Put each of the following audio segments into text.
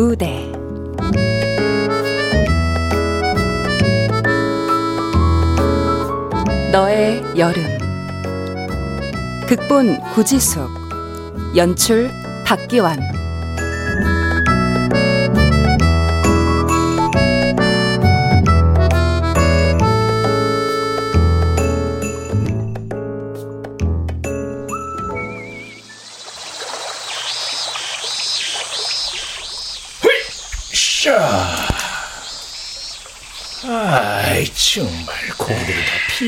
무대. 너의 여름. 극본 구지숙. 연출 박기환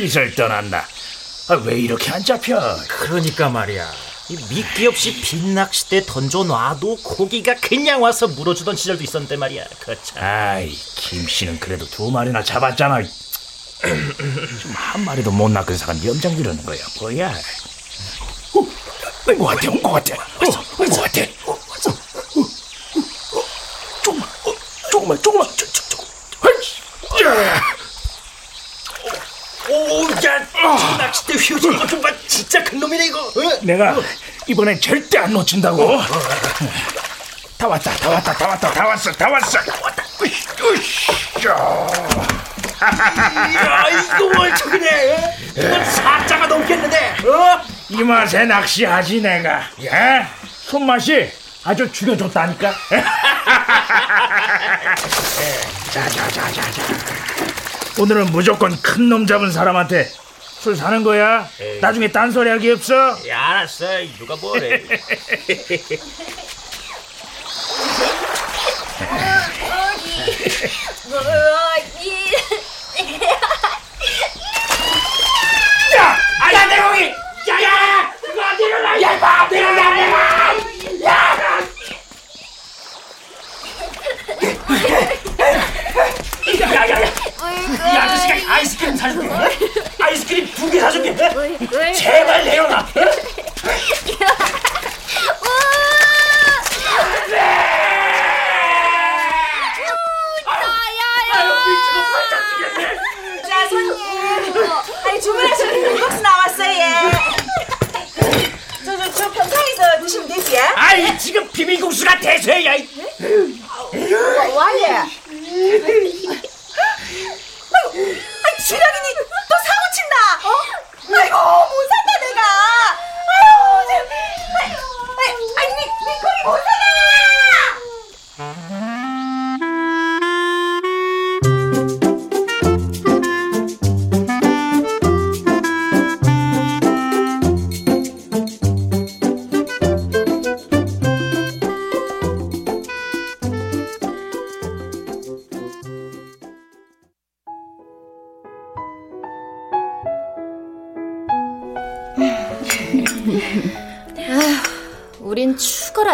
고기들이 다 피살 떠났나? 아, 왜 이렇게 안 잡혀? 그러니까 말이야. 이 미끼 없이 빈 낚싯대 던져놔도 고기가 그냥 와서 물어주던 시절도 있었는데 말이야. 그참. 아이, 김씨는 그래도 두 마리나 잡았잖아. 좀한 마리도 못 낚은 사람 염장 지르는 거야, 뭐야? 어, 뭐 같아, 뭐 같아, 어, 뭐 같아. 조금만, 조금만, 조금만, 조, 조, 조. 오, 야, 어. 낚싯대 휘어진 거좀 봐. 진짜 큰 놈이네 이거. 어? 내가 이번엔 절대 안 놓친다고. 어? 다 왔다, 다 왔다, 다 왔다, 다 왔어, 다 왔어. 다 왔다. 야, 이거 뭘 저기네? 이건 사자가 넘겠는데. 어? 이 맛에 낚시하지 내가. 야, 손맛이 아주 죽여줬다니까. 자 자 자 자 자. 오늘은 무조건 큰 놈 잡은 사람한테 술 사는 거야. 에이. 나중에 딴소리 하기 없어. 야, 알았어. 누가 뭐래. 야! 아야 내 고기! 야 야! 그거 내려놔! 야, 봐! 내려놔! 내려놔! 야! 야 야 야! 이 아저씨가 아이스크림 사줄게. 아이스크림 두 개 사줄게. 제발 내려놔. 주문하신 국수 나왔어요. 예. 저, 저, 저 평상에서 드시면 되지. 아이, 지금 비빔국수가 대세야. 와예. 아이, 주량이니 또 사고 친다. 어? 아이고, 못 산다, 내가. 아유, 저, 아유, 아유, 아니, 니, 니 거기 못 살아.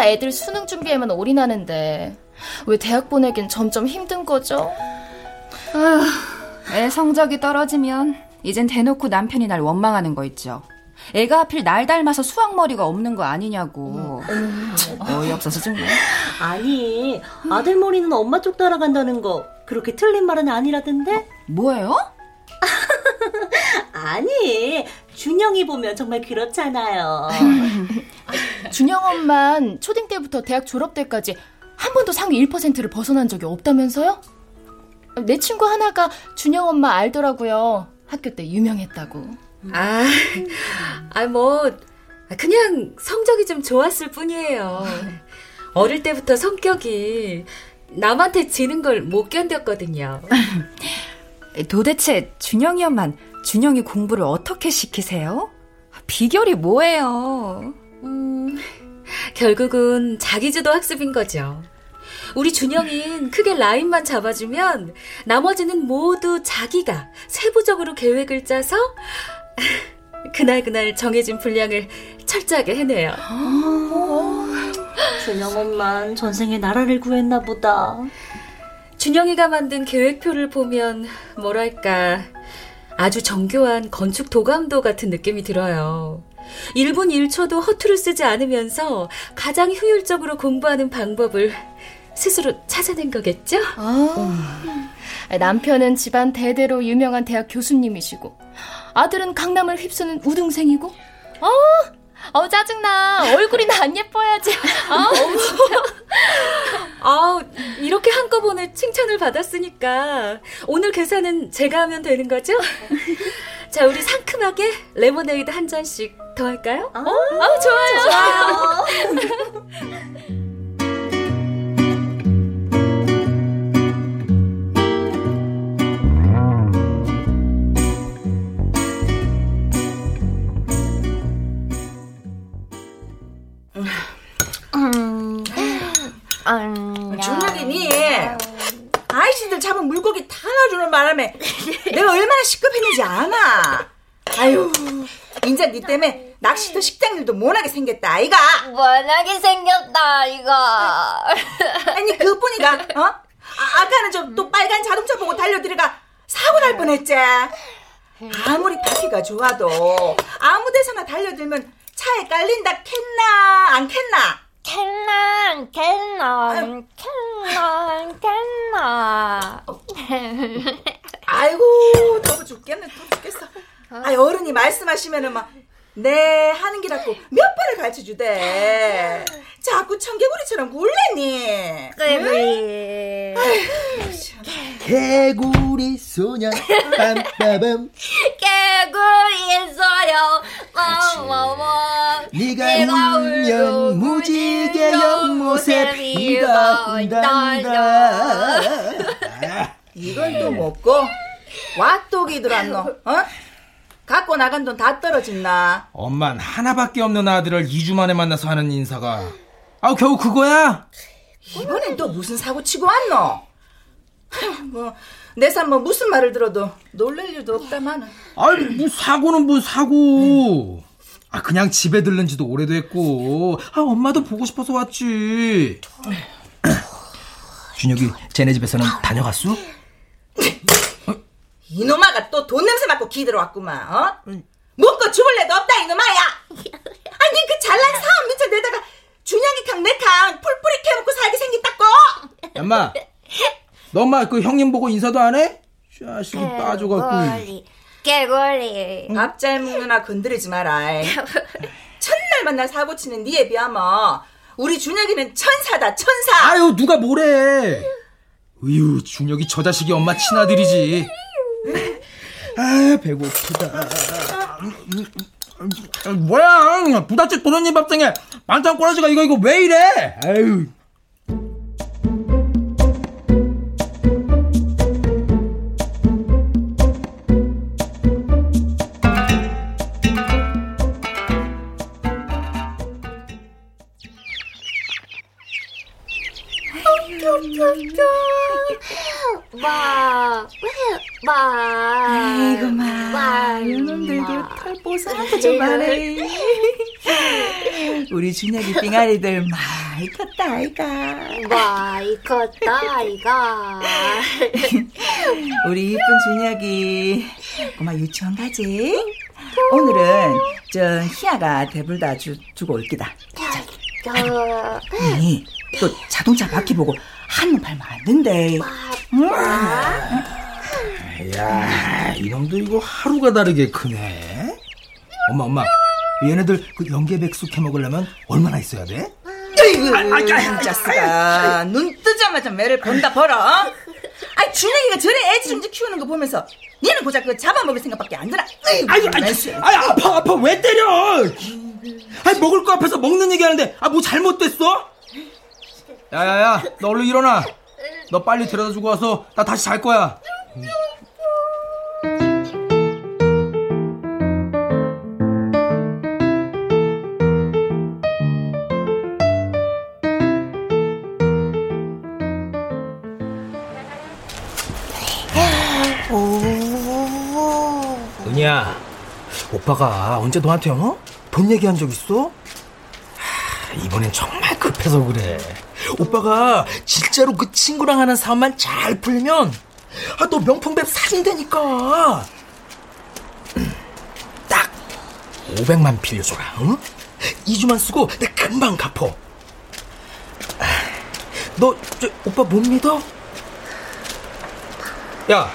애들 수능 준비에만 올인하는데 왜 대학 보내긴 점점 힘든 거죠? 아휴, 애 성적이 떨어지면 이젠 대놓고 남편이 날 원망하는 거 있죠. 애가 하필 날 닮아서 수학머리가 없는 거 아니냐고. 음. 어이없어서 정말. 아니, 아들 머리는 엄마 쪽 따라간다는 거 그렇게 틀린 말은 아니라던데? 뭐예요? 아니, 준영이 보면 정말 그렇잖아요. 준영 엄만 초딩 때부터 대학 졸업 때까지 한 번도 상위 1%를 벗어난 적이 없다면서요? 내 친구 하나가 준영 엄마 알더라고요. 학교 때 유명했다고. 아, 아, 뭐, 그냥 성적이 좀 좋았을 뿐이에요. 어릴 때부터 성격이 남한테 지는 걸 못 견뎠거든요. 도대체 준영이 엄만 준영이 공부를 어떻게 시키세요? 비결이 뭐예요? 음, 결국은 자기주도 학습인 거죠. 우리 준영인 크게 라인만 잡아주면 나머지는 모두 자기가 세부적으로 계획을 짜서 그날그날 정해진 분량을 철저하게 해내요. 준영 엄만 전생에 나라를 구했나 보다. 준영이가 만든 계획표를 보면 뭐랄까 아주 정교한 건축 도감도 같은 느낌이 들어요. 1분 1초도 허투루 쓰지 않으면서 가장 효율적으로 공부하는 방법을 스스로 찾아낸 거겠죠? 아, 남편은 집안 대대로 유명한 대학 교수님이시고 아들은 강남을 휩쓰는 우등생이고 어, 어 짜증나 얼굴이나 안 예뻐야지 아, 어, 진짜 아, 이렇게 한꺼번에 칭찬을 받았으니까 오늘 계산은 제가 하면 되는 거죠? 자, 우리 상큼하게 레모네이드 한 잔씩 더 할까요? 어? 어, 좋아요. 좋아요. 준혁이니 아이씨들 잡은 물고기 다 놔주는 바람에 내가 얼마나 시급했는지 아나? 아유 인자 니 때문에 낚시도 식당 일도 못하게 생겼다 아이가. 못하게 생겼다 이거 아니 그뿐이가 어? 아, 아까는 좀 또 빨간 자동차 보고 달려들어가 사고 날 뻔했지. 아무리 바퀴가 좋아도 아무 데서나 달려들면 차에 깔린다 캔나 안 캔나 캔난 캔난 캔난 캔난 아이고 더워 죽겠네 더워 죽겠어. 아이 어른이 말씀하시면은 막 네 하는 기라고 몇 번을 가르쳐 주대. 자꾸 청개구리처럼 굴래니. 그래 개구리 소년 빰빠밤. 개구리 있어요 어머머 네가 울면 무지개 연못에 비가 온단다. 이건 또 먹고? 왓독이 들었노 어? 갖고 나간 돈 다 떨어진나 엄만 하나밖에 없는 아들을 2주 만에 만나서 하는 인사가. 아 겨우 그거야? 이번엔 또 무슨 사고 치고 왔노 뭐내 삶뭐 무슨 말을 들어도 놀랄 일도 없다마는 아니 뭐 사고는 뭐 사고. 아 그냥 집에 들른 지도 오래됐고. 아 엄마도 보고 싶어서 왔지. 준혁이 쟤네 집에서는 다녀갔어? 이놈아가 또 돈 냄새 맡고 기들어왔구만 어? 먹고 죽을 애도 없다 이놈아야! 아니 그 잘난 사업 미쳐 내다가 준혁이 캉 내 캉 풀뿌리 캐먹고 살게 생겼다고! 엄마 너 엄마 그 형님 보고 인사도 안 해? 자식이 빠져갖고. 개구리. 개구리. 밥잘 먹느나 건드리지 마라 첫날 만날 사고 치는 니에 비하면 우리 준혁이는 천사다 천사. 아유 누가 뭐래? 으유 준혁이 저 자식이 엄마 친아들이지. 아 배고프다. 아, 뭐야? 부잣집 도련님 밥상에 반찬 꼬라지가 이거 이거 왜 이래? 아유 우리 준혁이 빙아리들 많이 컸다 아이가. 마, 이컸다, 이가. 우리 이쁜 준혁이. 엄마 유치원 가지? 오늘은 저 희아가 대불다 주, 주고 올기다. 저, 아니 또 자동차 바퀴 보고 한눈 팔면 안 된대. 야 이놈도 이거 하루가 다르게 크네. 엄마 엄마 얘네들 그 연계백숙 해 먹으려면 얼마나 있어야 돼? 아이고 자스가 눈 뜨자마자 매를 본다 벌어 아 준혁이가 저래 애지중지 키우는 거 보면서 니는 고작 그 잡아먹을 생각밖에 안 드나? 아이고 아이고 아이 아파 아파. 왜 때려? 아이 먹을 거 앞에서 먹는 얘기 하는데 아 뭐 잘못됐어? 야 야 야 너 얼른 일어나. 너 빨리 데려다 주고 와서 나 다시 잘 거야 오빠가 언제 너한테 어? 돈 얘기한 적 있어? 하, 이번엔 정말 급해서 그래 오빠가 진짜로 그 친구랑 하는 사업만 잘 풀리면 아, 너 명품백 사준다니까 딱 500만 빌려줘라 응? 2주만 쓰고 내가 금방 갚어 아, 너 저, 오빠 못 믿어? 야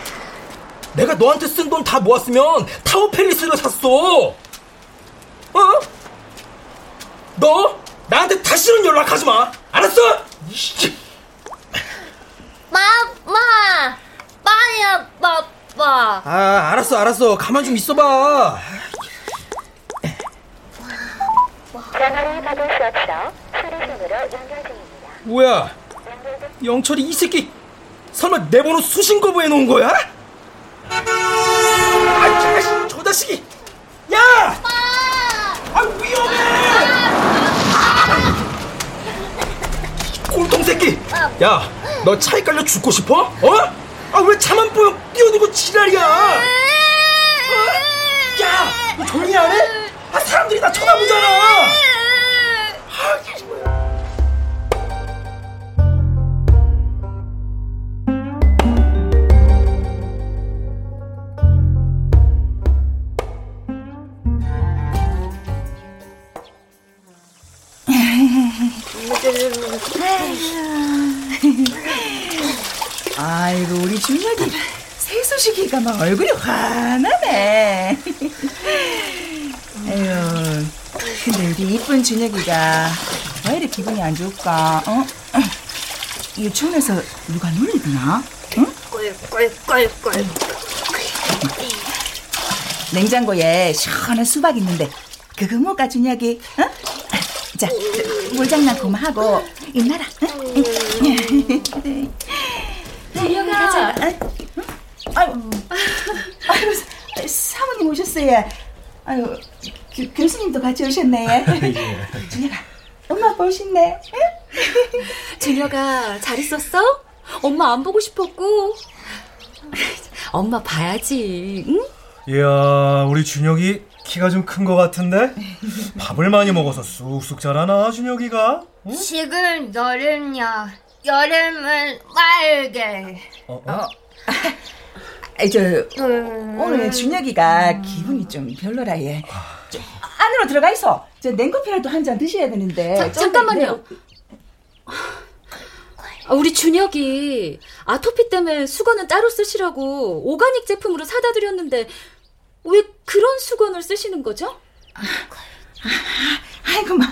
내가 너한테 쓴 돈 다 모았으면 타워 팰리스를 샀어. 어? 너 나한테 다시는 연락하지 마. 알았어? 이씨. 마! 빠야, 빠빠. 아, 알았어, 알았어. 가만 좀 있어봐. 전화를 받을 수 없어 수리선으로 연결 중입니다. 뭐야? 영철이 이 새끼 설마 내 번호 수신 거부해 놓은 거야? 아, 저, 저 자식이! 야! 아, 위험해! 꼴통 새끼! 야, 너 차에 깔려 죽고 싶어? 어? 아, 왜 차만 보여 뛰어들고 지랄이야? 어? 야, 너 조용히 안 해? 아, 사람들이 다 쳐다보잖아! 아, 얼굴이 환하네. 에휴, 근데 우리 이쁜 준혁이가 왜 이렇게 기분이 안 좋을까? 어? 유치원에서 누가 놀리더나? 응? 꿀꿀꿀꿀. 냉장고에 시원한 수박 있는데 그거 먹까 준혁이? 어? 자, 물장난 그만하고 일나라. 준혁아. 아유, 아유, 사모님 오셨어요. 아유, 교, 교수님도 같이 오셨네. 준혁아, 엄마 아빠 오셨네. 준혁아, 잘 있었어? 엄마 안 보고 싶었고. 엄마 봐야지, 응? 이야, 우리 준혁이 키가 좀 큰 것 같은데? 밥을 많이 먹어서 쑥쑥 자라나, 준혁이가? 응? 지금 여름이야. 여름은 빨개. 어, 어? 아, 저, 오늘 준혁이가 기분이 좀 별로라, 얘. 저, 안으로 들어가 있어. 저 냉커피라도 한 잔 드셔야 되는데. 자, 잠깐만요. 아, 우리 준혁이 아토피 때문에 수건은 따로 쓰시라고 오가닉 제품으로 사다 드렸는데 왜 그런 수건을 쓰시는 거죠? 아이고, 마.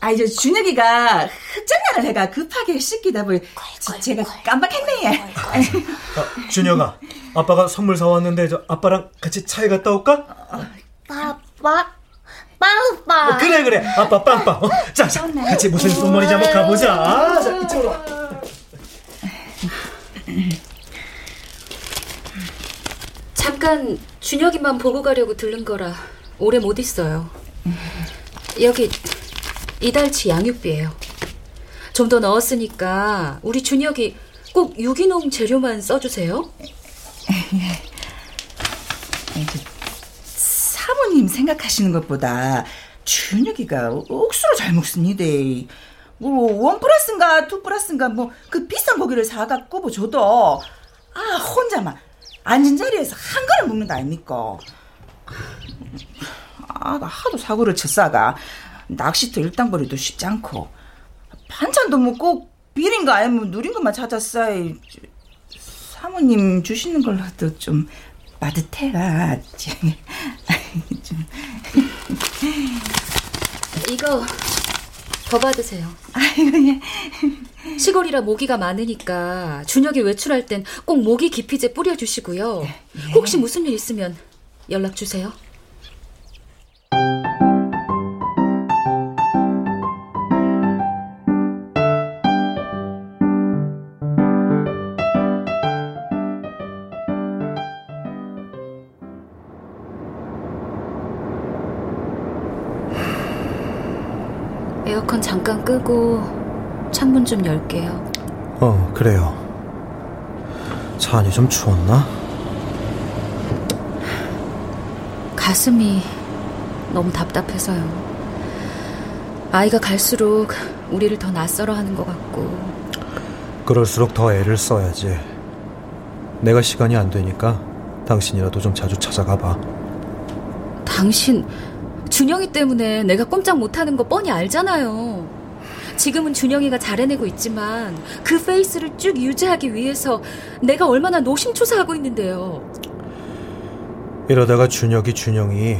아, 이제 준혁이가 흑장난을 해가 급하게 씻기다 보니 제가 깜빡했네. 아, 준혁아, 아빠가 선물 사왔는데 저 아빠랑 같이 차에 갔다 올까? 빠빠. 빵빠. 어, 그래 그래, 아빠 빵빵. 어, 자, 자, 같이 무슨 손머리지 한번 가보자. 자, 이쪽으로. 와. 잠깐 준혁이만 보고 가려고 들른 거라 오래 못 있어요. 여기 이달치 양육비예요. 좀 더 넣었으니까 우리 준혁이 꼭 유기농 재료만 써주세요. 사모님 생각하시는 것보다 준혁이가 억수로 잘 먹습니다. 뭐 one plus인가 two plus인가 뭐 그 비싼 고기를 사가 꾸버 줘도 아 혼자만 앉은 자리에서 한 그릇 먹는 거 아닙니까? 아가 하도 사고를 쳤사가 낚시터 일당벌이도 쉽지 않고 반찬도 뭐꼭 비린 거 아니면 누린 것만 찾았어. 사모님 주시는 걸로도 좀 빠듯해가 좀. 이거 더 받으세요. 아이고 예. 시골이라 모기가 많으니까 준혁이 외출할 땐 꼭 모기 기피제 뿌려주시고요. 혹시 무슨 일 있으면 연락 주세요. 잠깐 끄고 창문 좀 열게요. 어, 그래요. 차 안이 좀 추웠나? 가슴이 너무 답답해서요. 아이가 갈수록 우리를 더 낯설어 하는 것 같고. 그럴수록 더 애를 써야지. 내가 시간이 안 되니까 당신이라도 좀 자주 찾아가 봐. 당신, 준영이 때문에 내가 꼼짝 못하는 거 뻔히 알잖아요. 지금은 준영이가 잘해내고 있지만 그 페이스를 쭉 유지하기 위해서 내가 얼마나 노심초사하고 있는데요. 이러다가 준혁이 준영이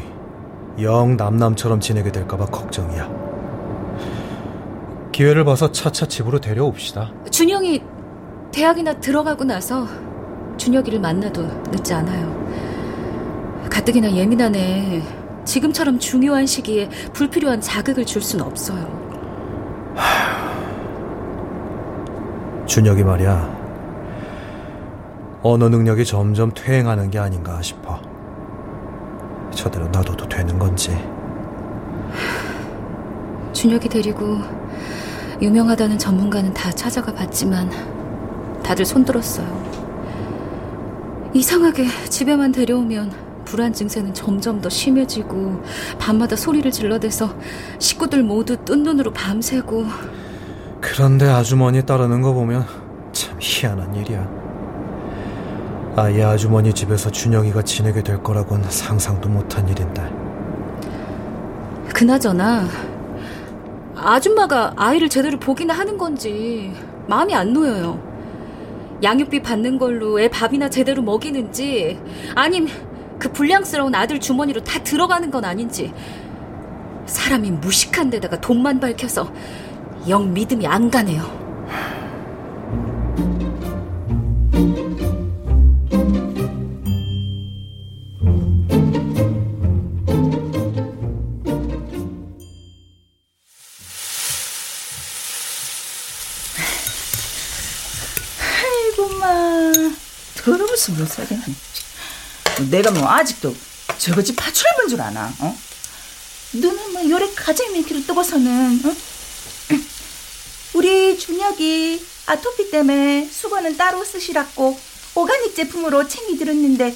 영 남남처럼 지내게 될까봐 걱정이야. 기회를 봐서 차차 집으로 데려옵시다. 준영이 대학이나 들어가고 나서 준혁이를 만나도 늦지 않아요. 가뜩이나 예민하네. 지금처럼 중요한 시기에 불필요한 자극을 줄 순 없어요. 준혁이 말이야. 언어 능력이 점점 퇴행하는 게 아닌가 싶어. 저대로 놔둬도 되는 건지. 준혁이 데리고 유명하다는 전문가는 다 찾아가 봤지만 다들 손들었어요. 이상하게 집에만 데려오면 불안 증세는 점점 더 심해지고 밤마다 소리를 질러대서 식구들 모두 뜬 눈으로 밤새고 그런데 아주머니 따르는 거 보면 참 희한한 일이야. 아예 아주머니 집에서 준영이가 지내게 될 거라곤 상상도 못한 일인데. 그나저나 아줌마가 아이를 제대로 보기나 하는 건지 마음이 안 놓여요. 양육비 받는 걸로 애 밥이나 제대로 먹이는지 아님 그 불량스러운 아들 주머니로 다 들어가는 건 아닌지 사람이 무식한 데다가 돈만 밝혀서 영 믿음이 안 가네요. 스물 살이나 내가 뭐 아직도 저거 집 파출 본줄 아나 어? 너는 뭐 요래 가정 민기를 뜨고서는 어? 우리 준혁이 아토피 때문에 수건은 따로 쓰시라고 오가닉 제품으로 챙기 들었는데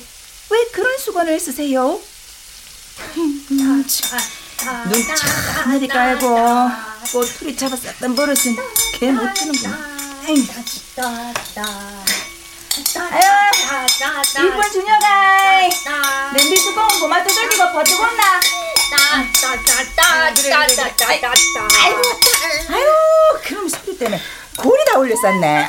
왜 그런 수건을 쓰세요? 음, 내리 깔고 꼬투리 잡아 쌌던 버릇은 개못 주는구나 아유, 이쁜 준혁아 냄비 수건 고마 두들기고 버티고 나 아이고 아유 그럼 소리 때문에 골이 다 올렸었네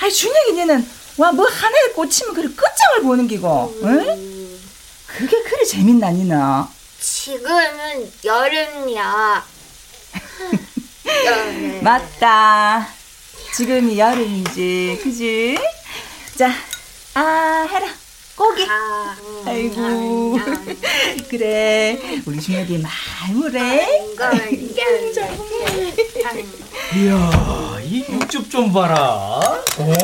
아이 준혁이 니는 와 뭐 하나에 꽂히면 그래 끝장을 보는 기고 응? 그게 그리 재밌나 니는 지금은 여름이야. 여름. 맞다 지금이 여름이지 그지? 자 아 해라 고기 아이고 그래 우리 준혁이 말무래 이야, 이 육즙 좀 봐라. 어?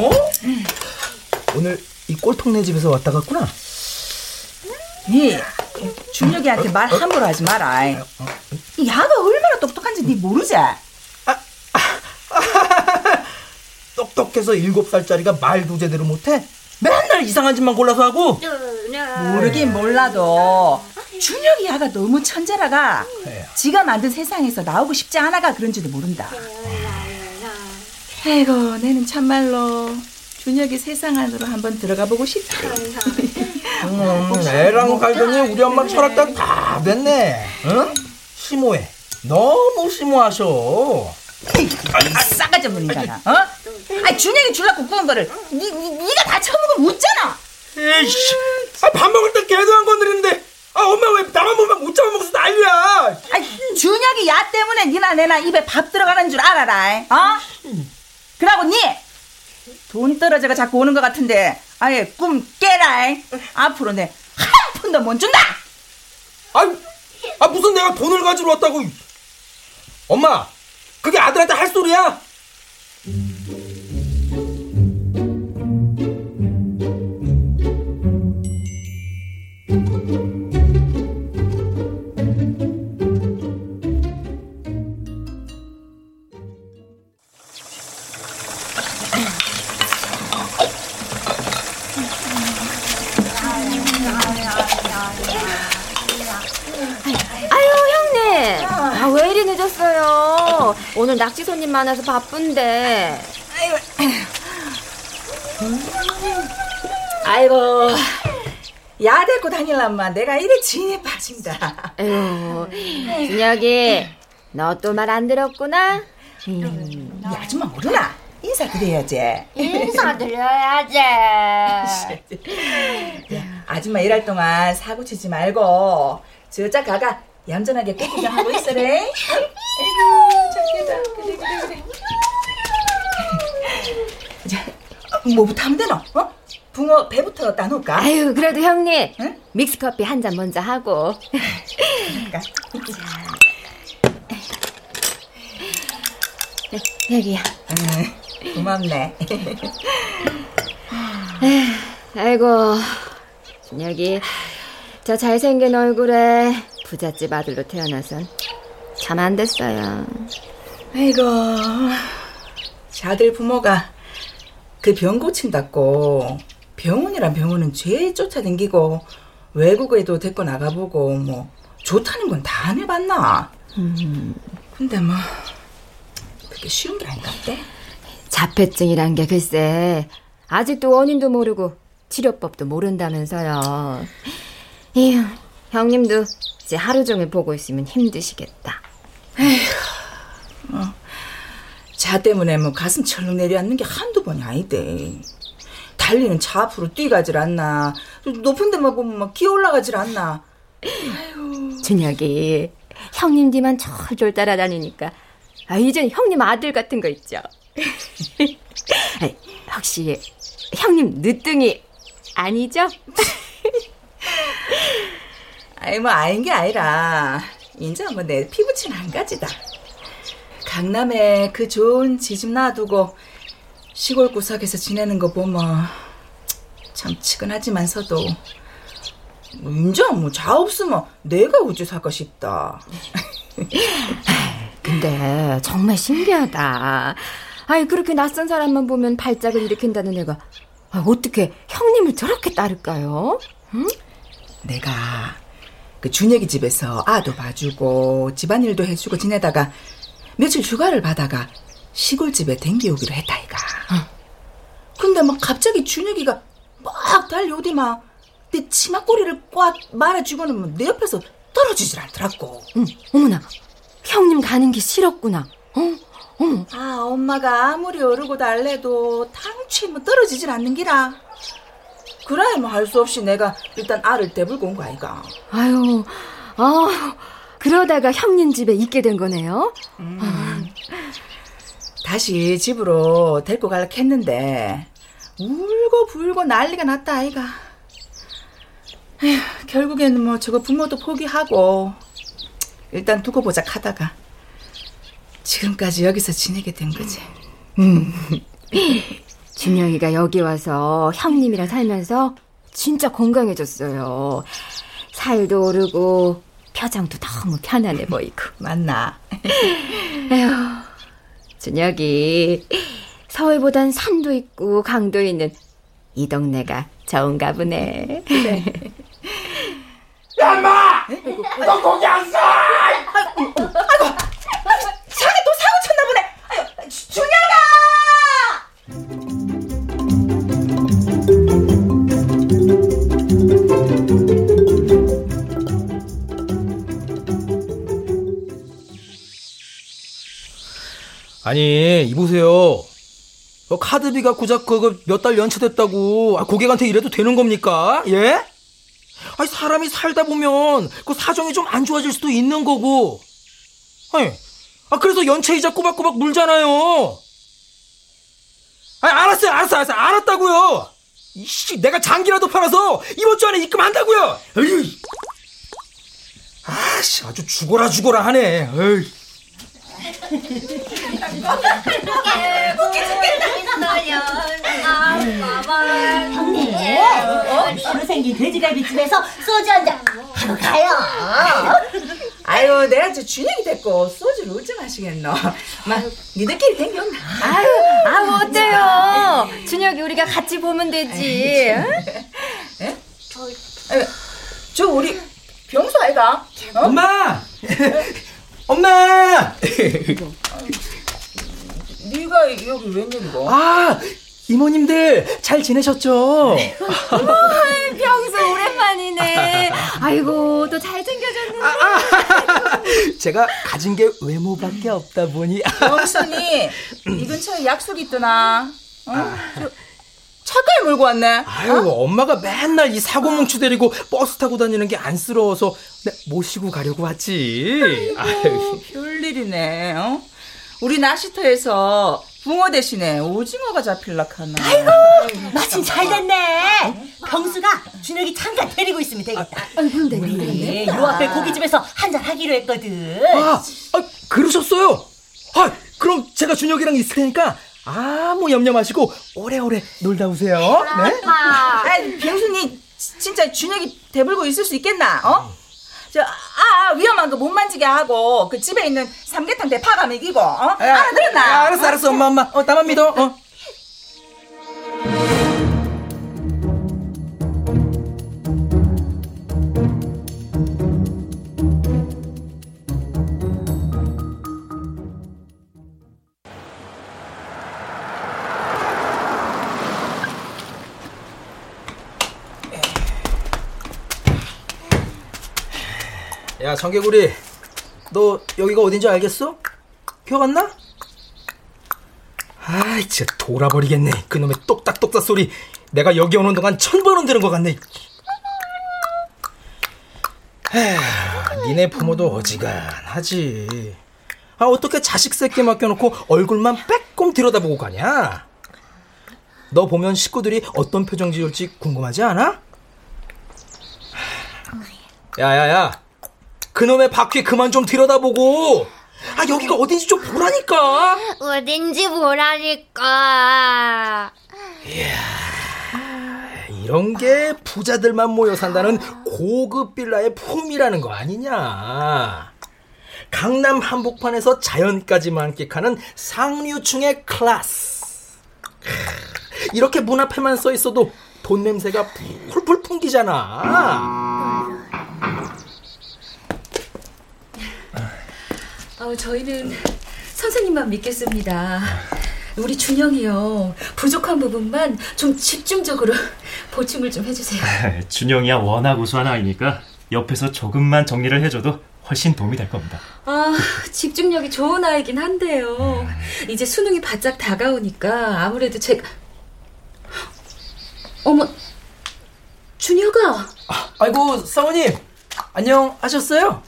오늘 이 꼴통네 집에서 왔다 갔구나. 니 준혁이한테 말 함부로 하지 마라 이 야가 얼마나 똑똑한지 니 모르지? 똑똑해서 일곱 살짜리가 말도 제대로 못해? 맨날 이상한 짓만 골라서 하고. 모르긴 몰라도 준혁이 야가 너무 천재라가 지가 만든 세상에서 나오고 싶지 않아가 그런지도 모른다 아이고 내는 참말로 준혁이 세상 안으로 한번 들어가 보고 싶다 음, 애랑 갈더니 우리 엄마 철학단 다 됐네. 응? 심오해. 너무 심오하셔. 아, 싸가지 없는 인간아 어? 아 준혁이 줄라고 구운 거를 니, 니, 니가 다 처먹으면 웃잖아 에이씨, 아, 밥 먹을 때 개도 안 건드리는데, 아, 엄마 왜 나만 보면 못 잡아먹어서 난리야. 아 준혁이 야 때문에 니나 내나 입에 밥 들어가는 줄 알아라 어? 그러고 니 돈 떨어져가 자꾸 오는 것 같은데 아예 꿈 깨라 앞으로 내 한 푼도 못 준다 아, 아, 무슨 내가 돈을 가지러 왔다고. 엄마, 그게 아들한테 할 소리야? 오늘 낚시 손님 많아서 바쁜데. 아이고 야 데리고 다닐란만 내가 이래 진에 빠진다 아유, 준혁이, 너 또 말 안 들었구나? 이 아줌마 모르나? 인사드려야지 인사드려야지. 아줌마 일할 동안 사고 치지 말고 저짝 가가 얌전하게 꽃구경 하고 있어래 아이고 착해다 그래 그래 그래 뭐부터 하면 되노? 어? 붕어 배부터 따놓을까? 아유, 그래도 형님. 믹스커피 한 잔 먼저 하고. 자, 여기야. 음, 고맙네. 아이고, 준혁이. 저 잘생긴 얼굴에 부잣집 아들로 태어나선 참 안 됐어요. 아이고, 자들 부모가 그 병 고친다고 병원이란 병원은 죄 쫓아다니고 외국에도 데리고 나가보고 뭐 좋다는 건 다 안 해봤나? 근데 뭐 그게 쉬운 게 아닌갑대? 자폐증이란 게 글쎄 아직도 원인도 모르고 치료법도 모른다면서요. 에휴, 형님도 이제 하루 종일 보고 있으면 힘드시겠다. 어, 자 때문에 뭐 가슴 철렁 내려앉는 게 한두 번이 아니대. 달리는 차 앞으로 뛰가질 않나. 높은 데만 보면 막 기어 올라가질 않나. 준혁이 형님 뒤만 졸졸 따라다니니까 아, 이젠 형님 아들 같은 거 있죠. 혹시 형님 늦둥이 아니죠? 아이 뭐 아닌 게 아니라 인자 뭐내 피부친 한 가지다. 강남에 그 좋은 지집 놔두고 시골 구석에서 지내는 거 보면 참 치근하지만서도 뭐 인자 뭐자 없으면 내가 우주 살까 싶다. 근데 정말 신기하다. 아이 그렇게 낯선 사람만 보면 발작을 일으킨다는 애가 아, 어떻게 형님을 저렇게 따를까요? 응? 내가 그 준혁이 집에서 아도 봐주고 집안일도 해주고 지내다가 며칠 휴가를 받아가 시골집에 댕기오기로 했다 이가. 근데 막 갑자기 준혁이가 막 달려오더만 내 치마꼬리를 꽉 말아주고는 뭐내 옆에서 떨어지질 않더라고. 응, 어머나 형님 가는 게 싫었구나. 어, 어머. 아 엄마가 아무리 어르고 달래도 당최 뭐 떨어지질 않는 기라. 그래 뭐할 수 없이 내가 일단 알을 대불고 온 거 아이가. 아유, 아 그러다가 형님 집에 있게 된 거네요. 다시 집으로 데리고 갈라 했는데 울고 불고 난리가 났다 아이가. 에휴, 결국에는 뭐 저거 부모도 포기하고 일단 두고 보자 하다가 지금까지 여기서 지내게 된 거지. 준영이가 여기 와서 형님이랑 살면서 진짜 건강해졌어요. 살도 오르고 표정도 너무 편안해 보이고. 맞나? 에휴, 준혁이 서울보단 산도 있고 강도 있는 이 동네가 좋은가 보네. 야, 인마! 너 거기 안 서! 아니 이보세요. 어, 카드비가 고작 그거 몇 달 연체됐다고 아, 고객한테 이래도 되는 겁니까? 예? 아니 사람이 살다 보면 그 사정이 좀 안 좋아질 수도 있는 거고. 아니, 아 그래서 연체이자 꼬박꼬박 물잖아요. 아니 알았어요, 알았어, 알았어, 알았다고요. 이씨, 내가 장기라도 팔아서 이번 주 안에 입금한다고요. 아씨, 아주 죽어라 죽어라 하네. 에이. 형님, 어? 새로 생긴 돼지갈비집에서 소주 한잔 하러 가요. 아유, 내가 저 준혁이 됐고 소주를 어찌 마시겠노. 막 니들끼리 댕겼나? 아유, 아유 어때요? 준혁이 우리가 같이 보면 되지. 응? 아유, 저 우리 병수 아이가? 어? 엄마! 엄마! 네가 여기 웬일이고? 아, 이모님들 잘 지내셨죠? 병수 오랜만이네. 아이고 또 잘생겨졌네. 제가 가진 게 외모밖에 없다 보니. 병순이 이 근처에 약속이 있더나. 어? 저 차까지 몰고 왔네. 아유, 엄마가 맨날 이 사고 뭉치 데리고 버스 타고 다니는 게 안쓰러워서 내 모시고 가려고 왔지. 아유. 별일이네. 어? 우리 낚시터에서 붕어 대신에 오징어가 잡힐라 카나. 아이고, 마침 잘 됐네. 병수가 준혁이 잠깐 데리고 있으면 되겠다. 우리 요 앞에 고깃집에서 한잔 하기로 했거든. 아, 아, 그러셨어요? 아, 그럼 제가 준혁이랑 있을 테니까 아무 염려 마시고 오래오래 놀다 오세요. 네? 아, 병수님 진짜 준혁이 대불고 있을 수 있겠나? 어? 저, 아, 아, 위험한 거 못 만지게 하고, 그 집에 있는 삼계탕 대파가 먹이고, 어? 야, 알아들었나? 야, 알았어, 알았어, 엄마, 엄마. 어, 나만 믿어. 어. 야, 정개구리. 너 여기가 어딘지 알겠어? 기억 안 나? 아이, 진짜 돌아버리겠네. 그놈의 똑딱똑딱 소리. 내가 여기 오는 동안 천 번은 들은 것 같네. 에휴, 니네 부모도 어지간하지. 아, 어떻게 자식 새끼 맡겨놓고 얼굴만 빼꼼 들여다보고 가냐? 너 보면 식구들이 어떤 표정 지을지 궁금하지 않아? 야야야, 그놈의 바퀴 그만 좀 들여다보고. 아, 여기가 어딘지 좀 보라니까. 어딘지 보라니까. 이런 게 부자들만 모여 산다는 고급 빌라의 품이라는 거 아니냐. 강남 한복판에서 자연까지 만끽하는 상류층의 클래스. 이렇게 문 앞에만 써 있어도 돈 냄새가 풀풀 풍기잖아. 어, 저희는 선생님만 믿겠습니다. 우리 준영이요. 부족한 부분만 좀 집중적으로 보충을 좀 해주세요. 준영이야 워낙 우수한 아이니까 옆에서 조금만 정리를 해줘도 훨씬 도움이 될 겁니다. 아, 집중력이 좋은 아이긴 한데요. 이제 수능이 바짝 다가오니까 아무래도 제가 어머, 준혁아. 아이고, 사모님. 안녕하셨어요?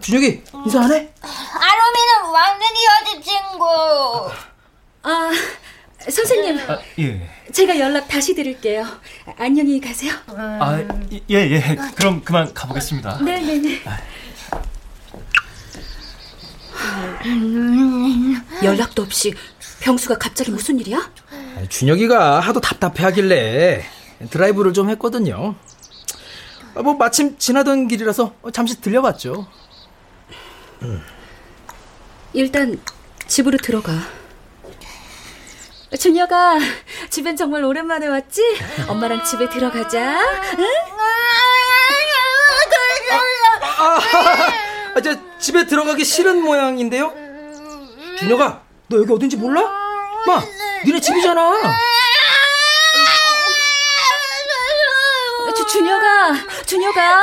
준혁이, 인사 안 해? 아롬이는 완전히 여자 친구. 아, 선생님. 아, 예. 제가 연락 다시 드릴게요. 안녕히 가세요. 아, 예, 예. 그럼 그만 가보겠습니다. 네네네. 연락도 없이 병수가 갑자기 무슨 일이야? 준혁이가 하도 답답해 하길래 드라이브를 좀 했거든요. 아, 뭐 마침 지나던 길이라서 잠시 들려봤죠. 일단 집으로 들어가. 준혁아, 집엔 정말 오랜만에 왔지? 엄마랑 집에 들어가자. 응? 아, 아, 저 집에 들어가기 싫은 모양인데요. 준혁아, 너 여기 어딘지 몰라? 마, 니네 집이잖아. 주, 준혁아, 준혁아,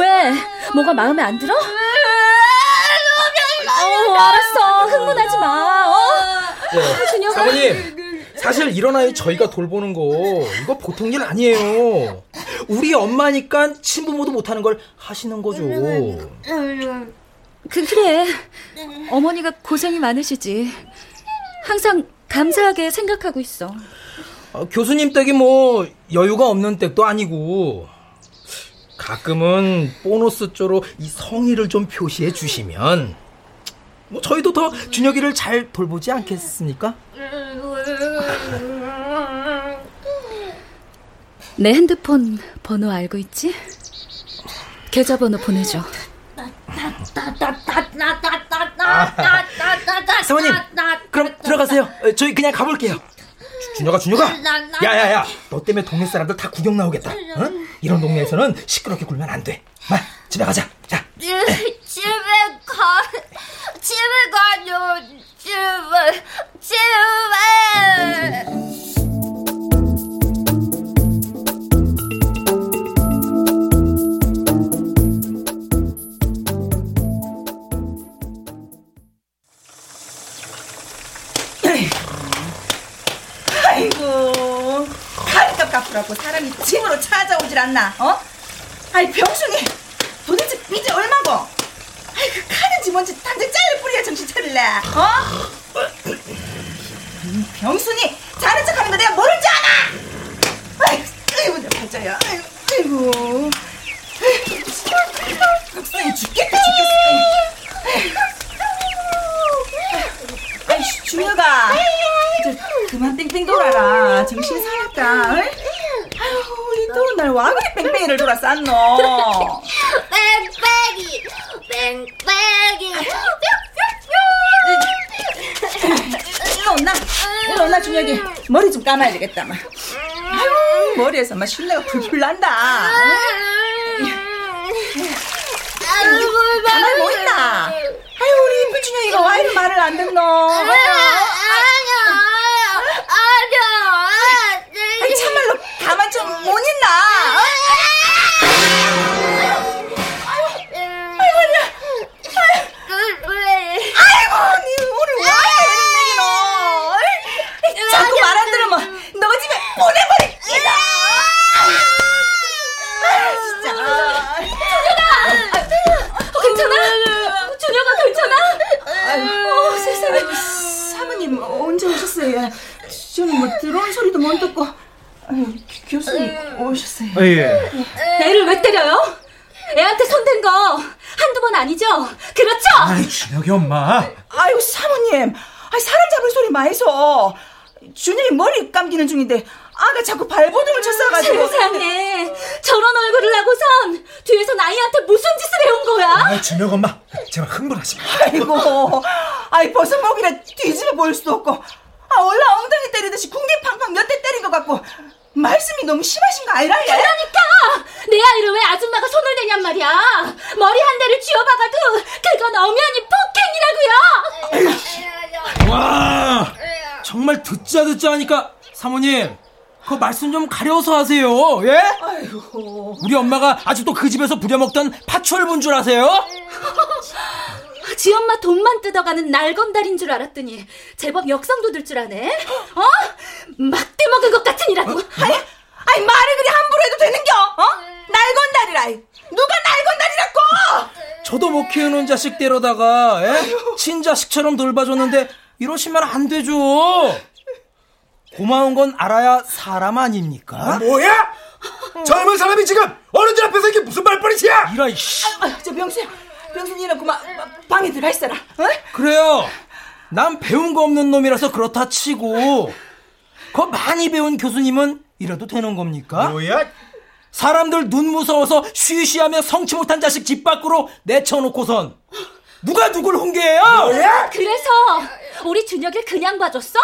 왜? 뭐가 마음에 안 들어? 어, 알았어. 흥분하지 마. 어? 네, 준혁아. 사모님, 사실 이런 아이 저희가 돌보는 거 이거 보통 일 아니에요. 우리 엄마니까 친부모도 못하는 걸 하시는 거죠. 그, 그래. 어머니가 고생이 많으시지. 항상 감사하게 생각하고 있어. 어, 교수님 댁이 뭐 여유가 없는 댁도 아니고 가끔은 보너스 쪽으로 이 성의를 좀 표시해 주시면 뭐 저희도 더 준혁이를 잘 돌보지 않겠습니까? 내 핸드폰 번호 알고 있지? 계좌번호 보내줘. 사모님, 그럼 들어가세요. 어, 저희 그냥 가볼게요. 주- 준혁아, 준혁아. 야 야 야, 너 때문에 동네 사람들 다 구경 나오겠다. 어? 이런 동네에서는 시끄럽게 굴면 안 돼. 마, 집에 가자. 자. 집에 가, 집에 가요, 집에, 집에. 갚으라고 사람이 집으로 찾아오질 않나, 어? 아이, 병순이, 도대체 빚이 얼마고? 아이, 그 카드인지 뭔지 당장 잘라 뿌려야 정신 차릴래, 어? 병순이 자는 척하는 거 내가 모를 줄 아나? 아이고, 아이고 내 팔자야. 아이고, 아이고. 박사님 죽겠다 죽겠어. 아이 준혁아, 저 그만 뺑뺑 돌아라. 정신 사납다. 아유 이 더운 날 와 그래 뺑뺑이를 돌아 쌌노? 뺑뺑이 뺑뺑이 일로 온나? 일로 온나 준혁이 머리 좀 감아야 되겠다 막. 아유 머리에서 막 실내가 풀풀 난다. 가만히 뭐 있나? 아유 우리 이쁜 준혁이가 와 이리 말을 안 듣노? 아니야 아니야 아니 참말로 가만 좀 못 있나? 예. 애를 왜 때려요? 애한테 손댄 거 한두 번 아니죠? 그렇죠? 아이, 준혁이 엄마. 아유 사모님 아 사람 잡을 소리 마이소 준영이 머리 감기는 중인데 아가 자꾸 발버둥을 쳤어가지고 세상에 저런 얼굴을 하고선 뒤에서 아이한테 무슨 짓을 해온 거야? 아, 준혁 엄마. 제발 흥분하지 마. 아이고 아이 벗은 목이라 뒤집어 보일 수도 없고 아 원래 엉덩이 때리듯이 궁디팡팡 몇 대 때린 것 같고 말씀이 너무 심하신 거 아니라 예? 그러니까 내 아이를 왜 아줌마가 손을 대냔 말이야 머리 한 대를 쥐어박아도 그건 엄연히 폭행이라고요 와, 정말 듣자 듣자 하니까 사모님, 그 말씀 좀 가려서 하세요. 예? 아이고. 우리 엄마가 아직도 그 집에서 부려먹던 파철분 줄 아세요? 지 엄마 돈만 뜯어가는 날건달인 줄 알았더니 제법 역성도 들 줄 아네 어? 막대 먹은 것 같으니라고 아니, 아니 말을 그리 함부로 해도 되는겨? 어? 날건달이라 누가 날건달이라고? 저도 못 키우는 자식 데려다가 예? 친자식처럼 돌봐줬는데 이러시면 안 되죠. 고마운 건 알아야 사람 아닙니까? 뭐야? 젊은 사람이 지금 어른들 앞에서 이게 무슨 말버릇이야? 이라 씨. 아, 저 병수 병수님은 그만 방에 들어가 있어라 어? 그래요. 난 배운 거 없는 놈이라서 그렇다 치고 그 많이 배운 교수님은 이래도 되는 겁니까? 뭐야? 사람들 눈 무서워서 쉬쉬하며 성치 못한 자식 집 밖으로 내쳐놓고선 누가 누굴 훈계해요? 뭐야? 그래서 우리 준혁을 그냥 봐줬어?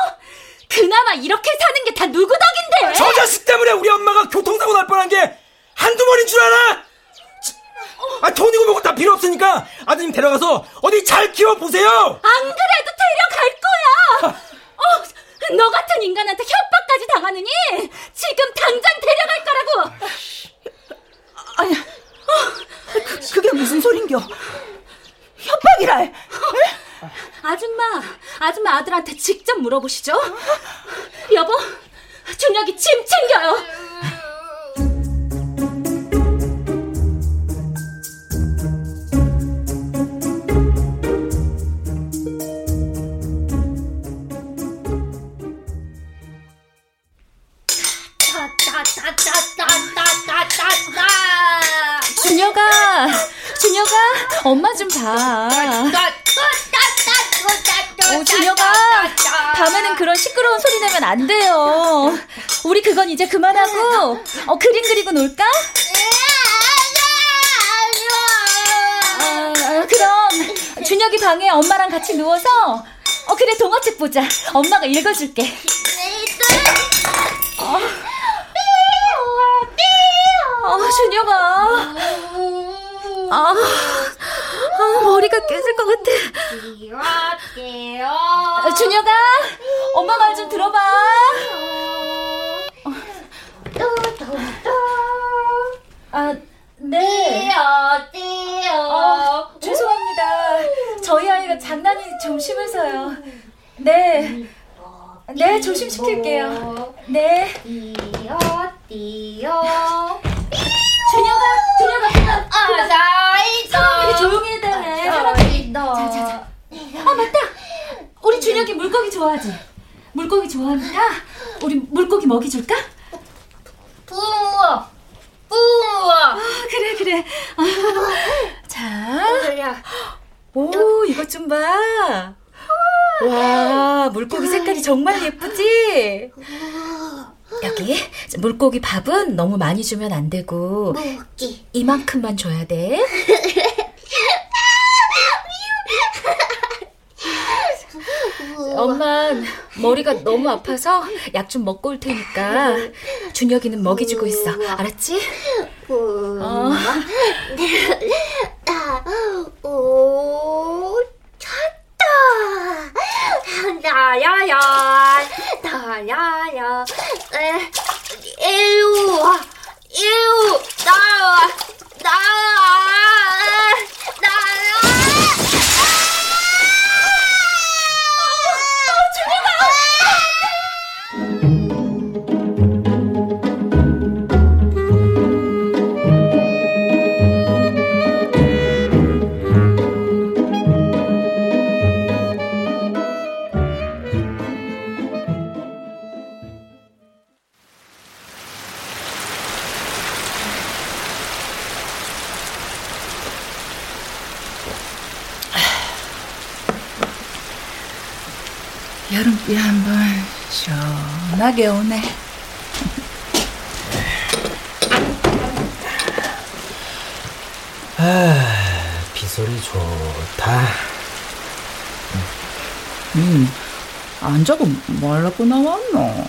그나마 이렇게 사는 게 다 누구 덕인데 저 자식 때문에 우리 엄마가 교통사고 날 뻔한 게 한두 번인 줄 알아? 아, 돈이고 뭐고 다 필요 없으니까 아드님 데려가서 어디 잘 키워보세요! 안 그래도 데려갈 거야. 어, 너 같은 인간한테 협박까지 당하느니 지금 당장 데려갈 거라고. 아니 그, 그게 무슨 소린겨? 협박이라 에? 아줌마 아줌마 아들한테 직접 물어보시죠. 여보 준혁이 짐 챙겨요 소리 내면 안 돼요. 우리 그건 이제 그만하고, 어, 그림 그리고 놀까? 아, 아, 그럼, 준혁이 방에 엄마랑 같이 누워서, 어, 그래, 동화책 보자. 엄마가 읽어줄게. 어, 어 준혁아. 아, 아, 머리가 깨질 것 같아. 아, 준혁아, 엄마 말 좀 들어봐. 아, 네. 어, 죄송합니다. 저희 아이가 장난이 좀 심해서요. 네. 네, 조심시킬게요. 네. 준혁아, 준혁아, 그만. 할아버지. 자, 자, 자. 아, 맞다. 우리 준혁이 물고기 좋아하지? 물고기 물고기 좋아하니까 우리 물고기 먹이 줄까? 부어, 부어. 아, 그래 그래. 아, 자, 오 이것 좀 봐. 와 물고기 색깔이 정말 예쁘지? 여기 물고기 밥은 너무 많이 주면 안 되고 먹기. 이만큼만 줘야 돼. 엄마 머리가 너무 아파서 약 좀 먹고 올 테니까 준혁이는 먹이 주고 있어. 알았지? 어. 오, 찾다. 나야야, 나야야. 에, 일로 와, 일로 나와, 나와, 나와. 여름비 한번 시원하게 오네. 아, 비소리 좋다. 음, 안 자고 말라고 나왔노?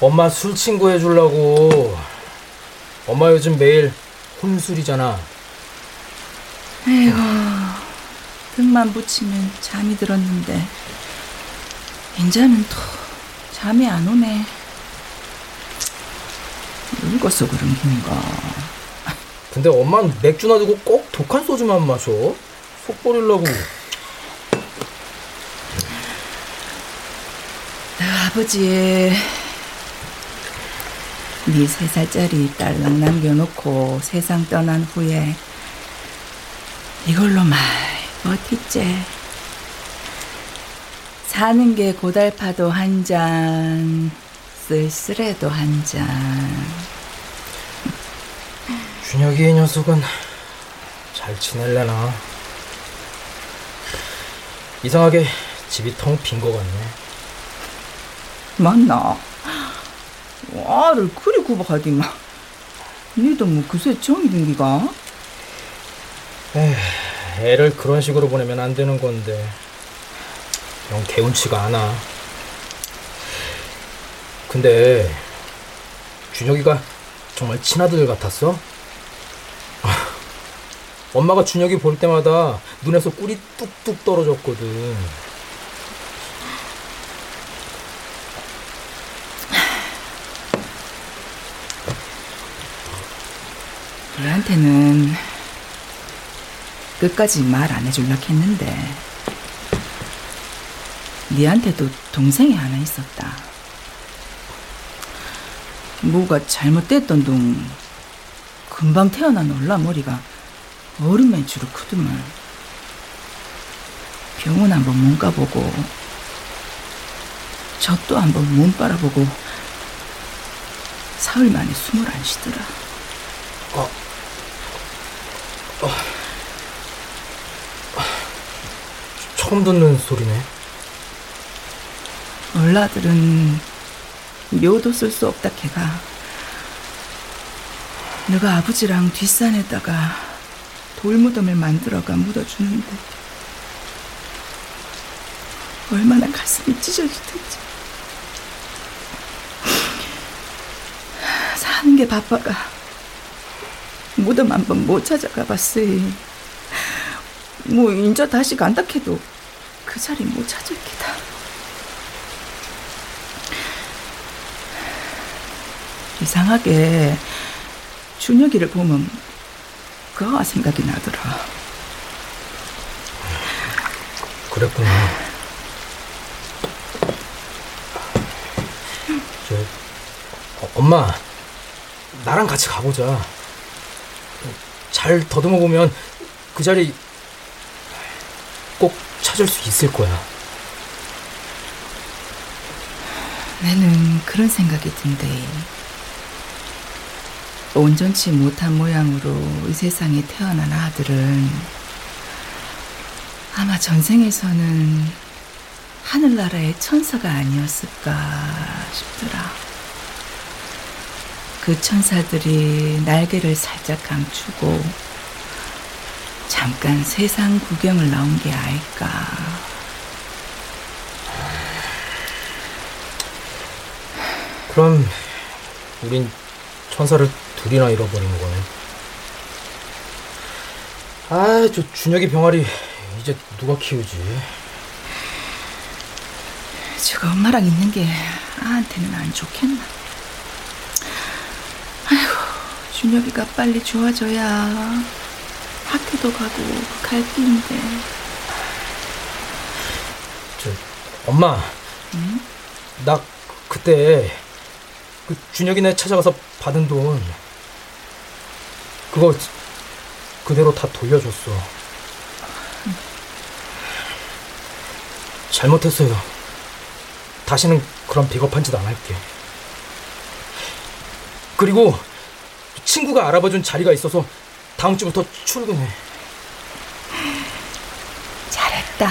엄마 술 친구 해주려고. 엄마 요즘 매일 혼술이잖아. 에이고, 등만 붙이면 잠이 들었는데, 이제는 또 잠이 안 오네. 늙어서 그런 건가. 근데 엄마는 맥주 놔두고 꼭 독한 소주만 마셔. 속 버리려고. 너 아버지, 네 세 살짜리 딸랑 남겨놓고 세상 떠난 후에 이걸로 많 이 버티째. 사는 게 고달파도 한 잔, 쓸쓸해도 한 잔. 준혁이 이 녀석은 잘 지낼래나. 이상하게 집이 텅 빈 것 같네. 맞나? 와를 그리 구박하디마. 니도 뭐 그새 정이 든 기가? 에휴, 애를 그런 식으로 보내면 안 되는 건데. 영 개운치가 않아. 근데 준혁이가 정말 친아들 같았어? 아, 엄마가 준혁이 볼 때마다 눈에서 꿀이 뚝뚝 떨어졌거든. 얘한테는 끝까지 말 안 해줄라 했는데 니한테도 동생이 하나 있었다. 뭐가 잘못됐던 동 금방 태어난 올라 머리가 어른맨 주로 크더만 병원 한번 몸 가보고 젖도 한번 몸 빨아보고 사흘 만에 숨을 안 쉬더라. 처음 듣는 소리네. 얼라들은 묘도 쓸 수 없다 걔가 너가 아버지랑 뒷산에다가 돌무덤을 만들어가 묻어주는데 얼마나 가슴이 찢어질 텐지 사는 게 바빠가 무덤 한번 못 찾아가 봤으니 뭐 인자 다시 간다 해도 그 자리 못 찾을 기다 이상하게 준혁이를 보면 그가 생각이 나더라. 그랬구나. 저, 어, 엄마, 나랑 같이 가보자. 잘 더듬어 보면 그 자리 꼭 찾을 수 있을 거야. 나는 그런 생각이 든데 온전치 못한 모양으로 이 세상에 태어난 아들은 아마 전생에서는 하늘나라의 천사가 아니었을까 싶더라. 그 천사들이 날개를 살짝 감추고 잠깐 세상 구경을 나온 게 아닐까. 그럼 우린 천사를 둘이나 잃어버린 거네. 아, 저 준혁이 병아리 이제 누가 키우지? 제가 엄마랑 있는 게 아한테는 안 좋겠나. 아이고, 준혁이가 빨리 좋아져야 학교도 가고 갈 길인데. 저 엄마, 응? 나 그때 그 준혁이네 찾아가서 받은 돈 그거 그대로 다 돌려줬어. 잘못했어요. 다시는 그런 비겁한 짓 안 할게. 그리고 친구가 알아봐준 자리가 있어서 다음 주부터 출근해. 잘했다.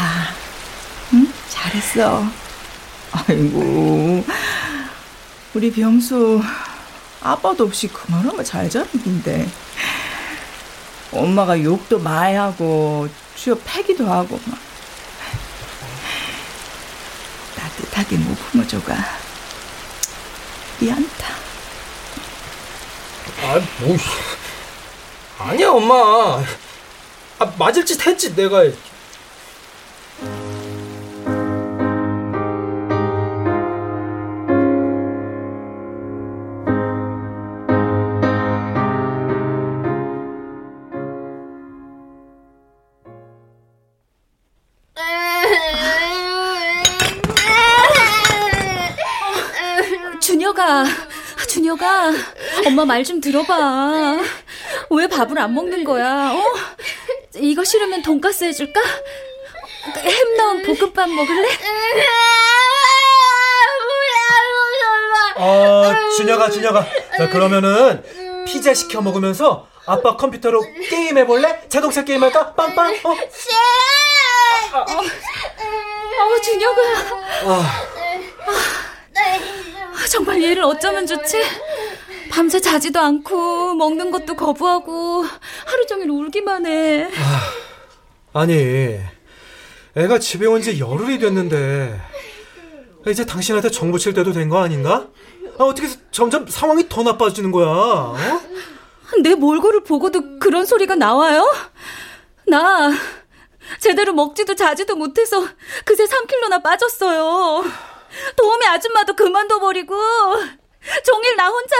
응? 잘했어. 아이고, 우리 병수 아빠도 없이 그만하면 잘 자라는데. 엄마가 욕도 많이 하고 주여 패기도 하고 막. 따뜻하게 못 품어줘가 미안다. 아, 뭐 아니야, 엄마. 아, 맞을 짓 했지, 내가. 준혁아, 준혁아, 엄마 말 좀 들어봐. 왜 밥을 안 먹는 거야? 어? 이거 싫으면 돈가스 해줄까? 햄 넣은 볶음밥 먹을래? 어, 준혁아, 준혁아. 자, 그러면은 피자 시켜 먹으면서 아빠 컴퓨터로 게임 해볼래? 자동차 게임 할까? 빵빵. 어? 어, 준혁아. 아, 아, 정말 얘를 어쩌면 좋지? 밤새 자지도 않고 먹는 것도 거부하고 하루 종일 울기만 해. 아 니, 애가 집에 온 지 열흘이 됐는데 이제 당신한테 정 붙일 때도 된 거 아닌가? 아, 어떻게 점점 상황이 더 나빠지는 거야? 어? 내 몰골을 보고도 그런 소리가 나와요? 나 제대로 먹지도 자지도 못해서 그새 3kg나 빠졌어요. 도우미 아줌마도 그만둬버리고 종일 나 혼자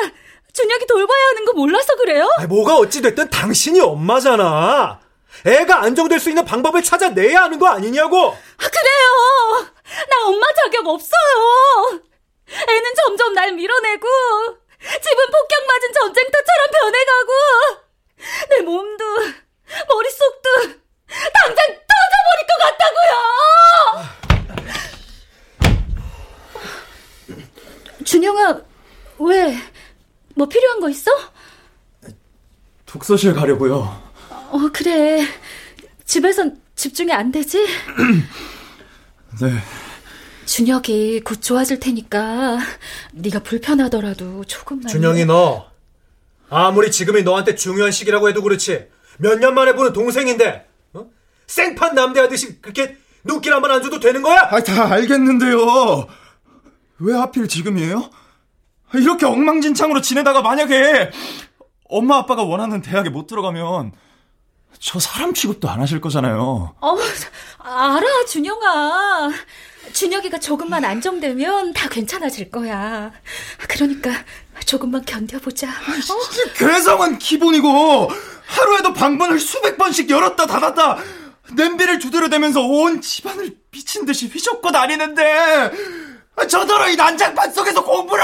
준혁이 돌봐야 하는 거 몰라서 그래요? 아니, 뭐가 어찌됐든 당신이 엄마잖아. 애가 안정될 수 있는 방법을 찾아내야 하는 거 아니냐고. 아, 그래요. 나 엄마 자격 없어요. 애는 점점 날 밀어내고 집은 폭격 맞은 전쟁터처럼 변해가고 내 몸도 머릿속도 당장 터져버릴 것 같다고요. 준영아, 왜? 뭐 필요한 거 있어? 독서실 가려고요. 어, 그래. 집에선 집중이 안 되지? 네. 준혁이 곧 좋아질 테니까 네가 불편하더라도 조금만. 준영이 너 아무리 지금이 너한테 중요한 시기라고 해도 그렇지 몇 년 만에 보는 동생인데 어? 생판 남대하듯이 그렇게 눈길 한 번 안 줘도 되는 거야? 아, 다 알겠는데요. 왜 하필 지금이에요? 이렇게 엉망진창으로 지내다가 만약에 엄마 아빠가 원하는 대학에 못 들어가면 저 사람 취급도 안 하실 거잖아요. 어, 알아, 준영아. 준혁이가 조금만 안정되면 다 괜찮아질 거야. 그러니까 조금만 견뎌보자. 어? 괴성은 기본이고 하루에도 방문을 수백 번씩 열었다 닫았다 냄비를 두드려 대면서 온 집안을 미친 듯이 휘젓고 다니는데 저더러 이 난장판 속에서 공부를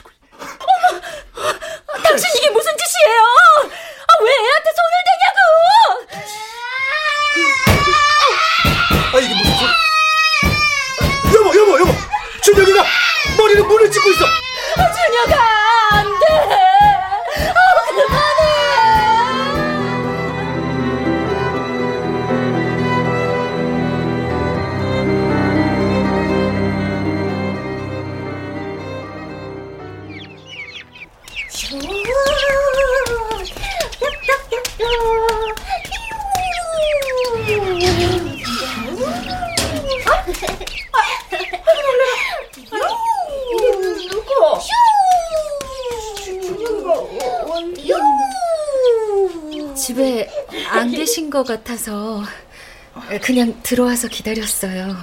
그냥 들어와서 기다렸어요.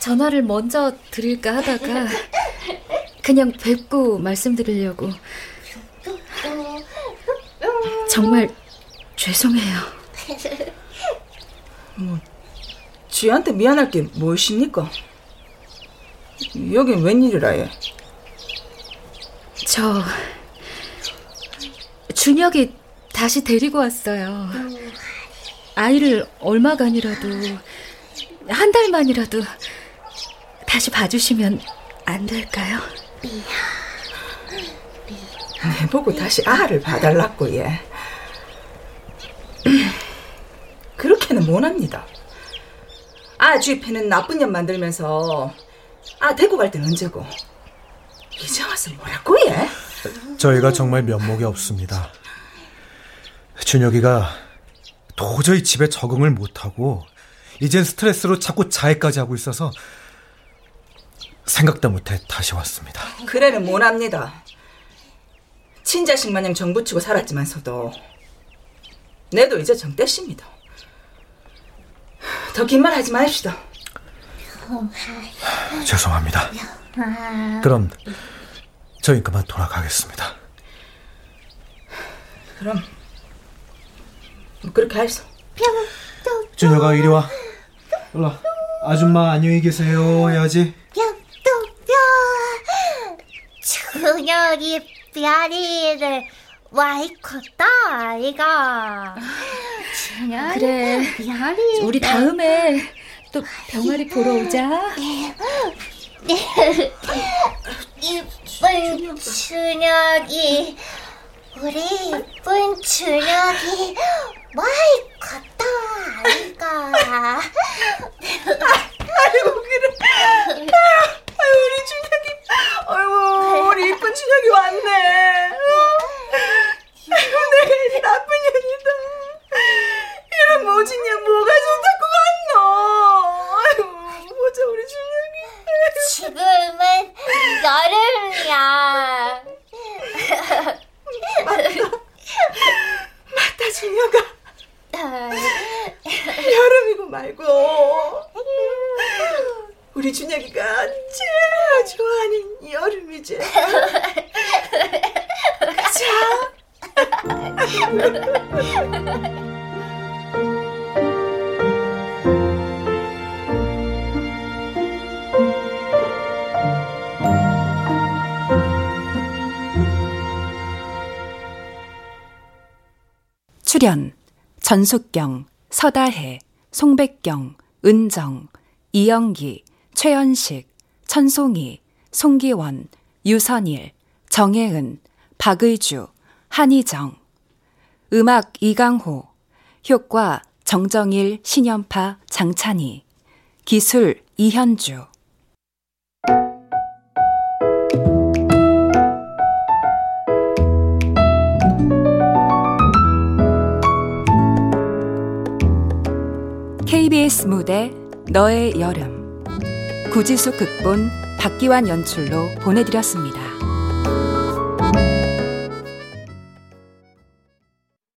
전화를 먼저 드릴까 하다가 그냥 뵙고 말씀드리려고. 정말 죄송해요. 뭐, 지한테 미안할 게 무엇입니까? 여긴 웬일이라 예? 저 준혁이 다시 데리고 왔어요. 아이를 얼마간이라도 한 달만이라도 다시 봐주시면 안 될까요? 내 보고 다시 아를 봐달라고 예. 그렇게는 못합니다. 아 주입해는 나쁜 년 만들면서 아 데리고 갈땐 언제고 이제 와서 뭐라고 예? 저희가 정말 면목이 없습니다. 준혁이가 도저히 집에 적응을 못하고 이젠 스트레스로 자꾸 자해까지 하고 있어서 생각도 못해 다시 왔습니다. 그래는 못합니다. 친자식 마냥 정붙이고 살았지만서도 내도 이제 정떼십니다. 더 긴 말 하지 마십시다. 죄송합니다. 그럼 저희 그만 돌아가겠습니다. 그럼 그렇게 할수. 준혁아 이리 와. 일로 아줌마 안녕히 계세요 해야지. 준혁이 별이를 와이 컸다 아이가 그래. 우리 다음에 또 병아리 보러 오자. 이쁜 준혁이 우리 이쁜 준혁이 와이 컸다 아이가 아이고 그래. 아유 우리 준혁이. 아이고 우리 이쁜 준혁이 왔네. 전숙경, 서다혜, 송백경, 은정, 이영기, 최연식, 천송이, 송기원, 유선일, 정혜은, 박의주, 한희정. 음악 이강호. 효과 정정일, 신연파, 장찬희. 기술 이현주 KBS 무대 너의 여름 구지수 극본 박기환 연출로 보내드렸습니다.